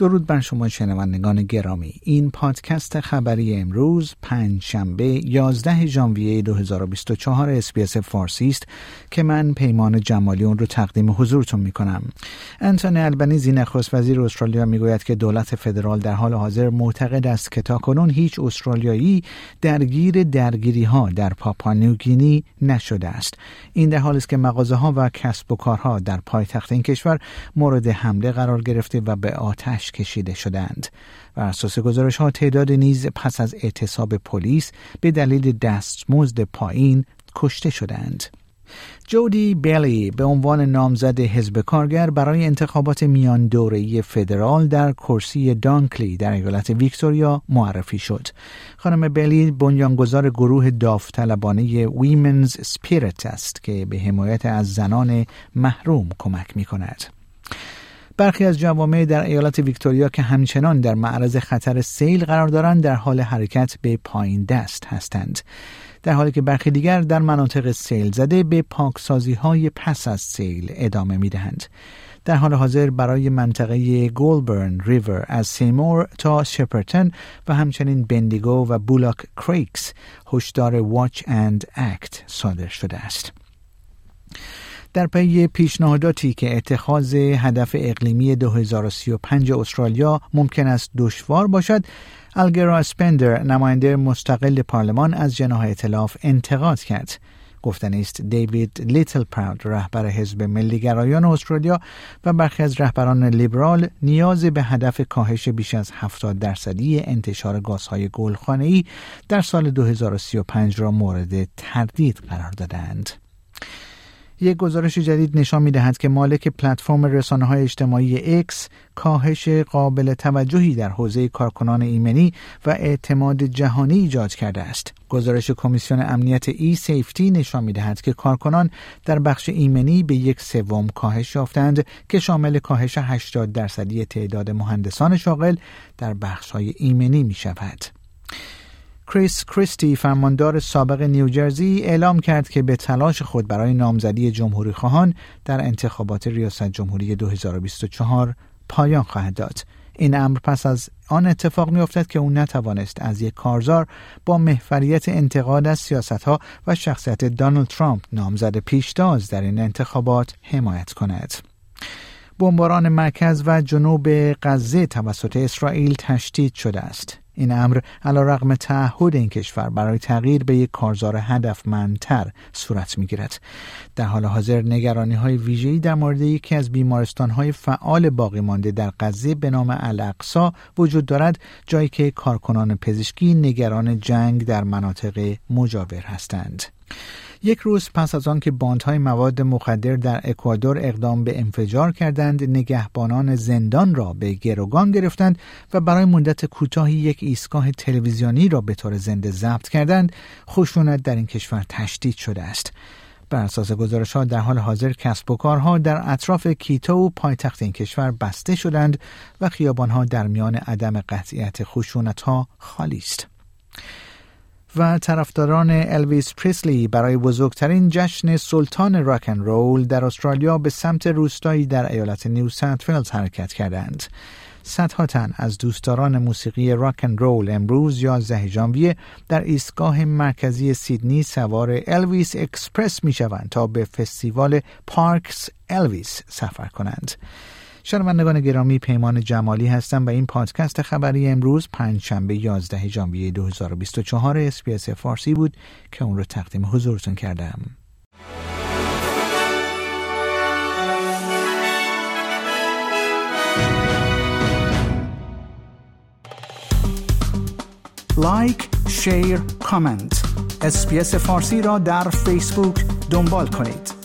درود بر شما شنوندگان گرامی. این پادکست خبری امروز پنج شنبه 11 ژانویه 2024 SBS فارسی است که من پیمان جمالی اون رو تقدیم حضورتون می کنم انتونی البنیزی نخست وزیر استرالیا می‌گوید که دولت فدرال در حال حاضر معتقد است که تاکنون هیچ استرالیایی درگیر درگیری ها در پاپوا نیوگینی نشده است. این در حالی است که مغازه ها و کسب و کارها در پایتخت این کشور مورد حمله قرار گرفته و به آتش کشیده شدند و اساس گزارش ها تعداد نیز پس از اعتصاب پلیس به دلیل دستمزد پایین کشته شدند. جودی بیلی به عنوان نامزد حزب کارگر برای انتخابات میان دوره‌ای فدرال در کرسی دانکلی در ایالت ویکتوریا معرفی شد. خانم بیلی بنیانگذار گروه داوطلبانه ویمنز سپیرت است که به حمایت از زنان محروم کمک می کند. برخی از جوامع در ایالت ویکتوریا که همچنان در معرض خطر سیل قرار دارند در حال حرکت به پایین دست هستند در حالی که برخی دیگر در مناطق سیل زده به پاکسازی های پس از سیل ادامه می دهند. در حال حاضر برای منطقه گولبرن ریور از سیمور تا شپرتن و همچنین بندیگو و بولاک Creeks هشدار Watch and Act صادر شده است. در پی پیشنهاداتی که اتخاذ هدف اقلیمی 2035 استرالیا ممکن است دشوار باشد الگرا اسپندر نماینده مستقل پارلمان از جناح ائتلاف انتقاد کرد گفتنی است دیوید لیتل پراود رهبر حزب ملیگرایان استرالیا و برخی از رهبران لیبرال نیاز به هدف کاهش بیش از 70 درصدی انتشار گازهای گلخانه‌ای در سال 2035 را مورد تردید قرار دادند. یک گزارش جدید نشان می دهد که مالک پلتفرم رسانه های اجتماعی اکس کاهش قابل توجهی در حوزه کارکنان ایمنی و اعتماد جهانی ایجاد کرده است. گزارش کمیسیون امنیت eSafety نشان می دهد که کارکنان در بخش ایمنی به یک سوم کاهش یافتند که شامل کاهش 80 درصدی تعداد مهندسان شاغل در بخش های ایمنی می شود. کریس کریستی فرماندار سابق نیوجرسی اعلام کرد که به تلاش خود برای نامزدی جمهوری خواهان در انتخابات ریاست جمهوری 2024 پایان خواهد داد. این امر پس از آن اتفاق میافتد که او نتوانست از یک کارزار با محوریت انتقاد از سیاست ها و شخصیت دانالد ترامپ نامزد پیشتاز در این انتخابات حمایت کند. بمباران مرکز و جنوب غزه توسط اسرائیل تشدید شده است. این امر علا رقم تعهد این کشور برای تغییر به یک کارزار هدفمندتر صورت می گیرد. در حال حاضر نگرانی های ویژه‌ای در مورد یکی از بیمارستان های فعال باقی مانده در غزه به نام الاقصا وجود دارد جایی که کارکنان پزشکی نگران جنگ در مناطق مجاور هستند. یک روز پس از آن که باندهای مواد مخدر در اکوادور اقدام به انفجار کردند نگهبانان زندان را به گروگان گرفتند و برای مدت کوتاهی یک ایستگاه تلویزیونی را به طور زنده ضبط کردند خشونت در این کشور تشدید شده است بر اساس گزارش ها در حال حاضر کسب و کارها در اطراف کیتو و پایتخت این کشور بسته شدند و خیابان ها در میان عدم قطعیت خشونت ها خالی است. و طرفداران الویس پریسلی برای بزرگترین جشن سلطان rock 'n' roll در استرالیا به سمت روستایی در ایالت نیو ساوت حرکت کردند. صدها تن از دوستداران موسیقی rock 'n' roll امروز 11 ژانویه در ایستگاه مرکزی سیدنی سوار الویس اکسپرس می شوند تا به فستیوال پارکس الویس سفر کنند. شنوندگان گرامی پیمان جمالی هستم و این پادکست خبری امروز پنجشنبه 11 ژانویه 2024 SBS فارسی بود که اون رو تقدیم حضورتون کردم. like، share، comment. SBS فارسی را در فیسبوک دنبال کنید.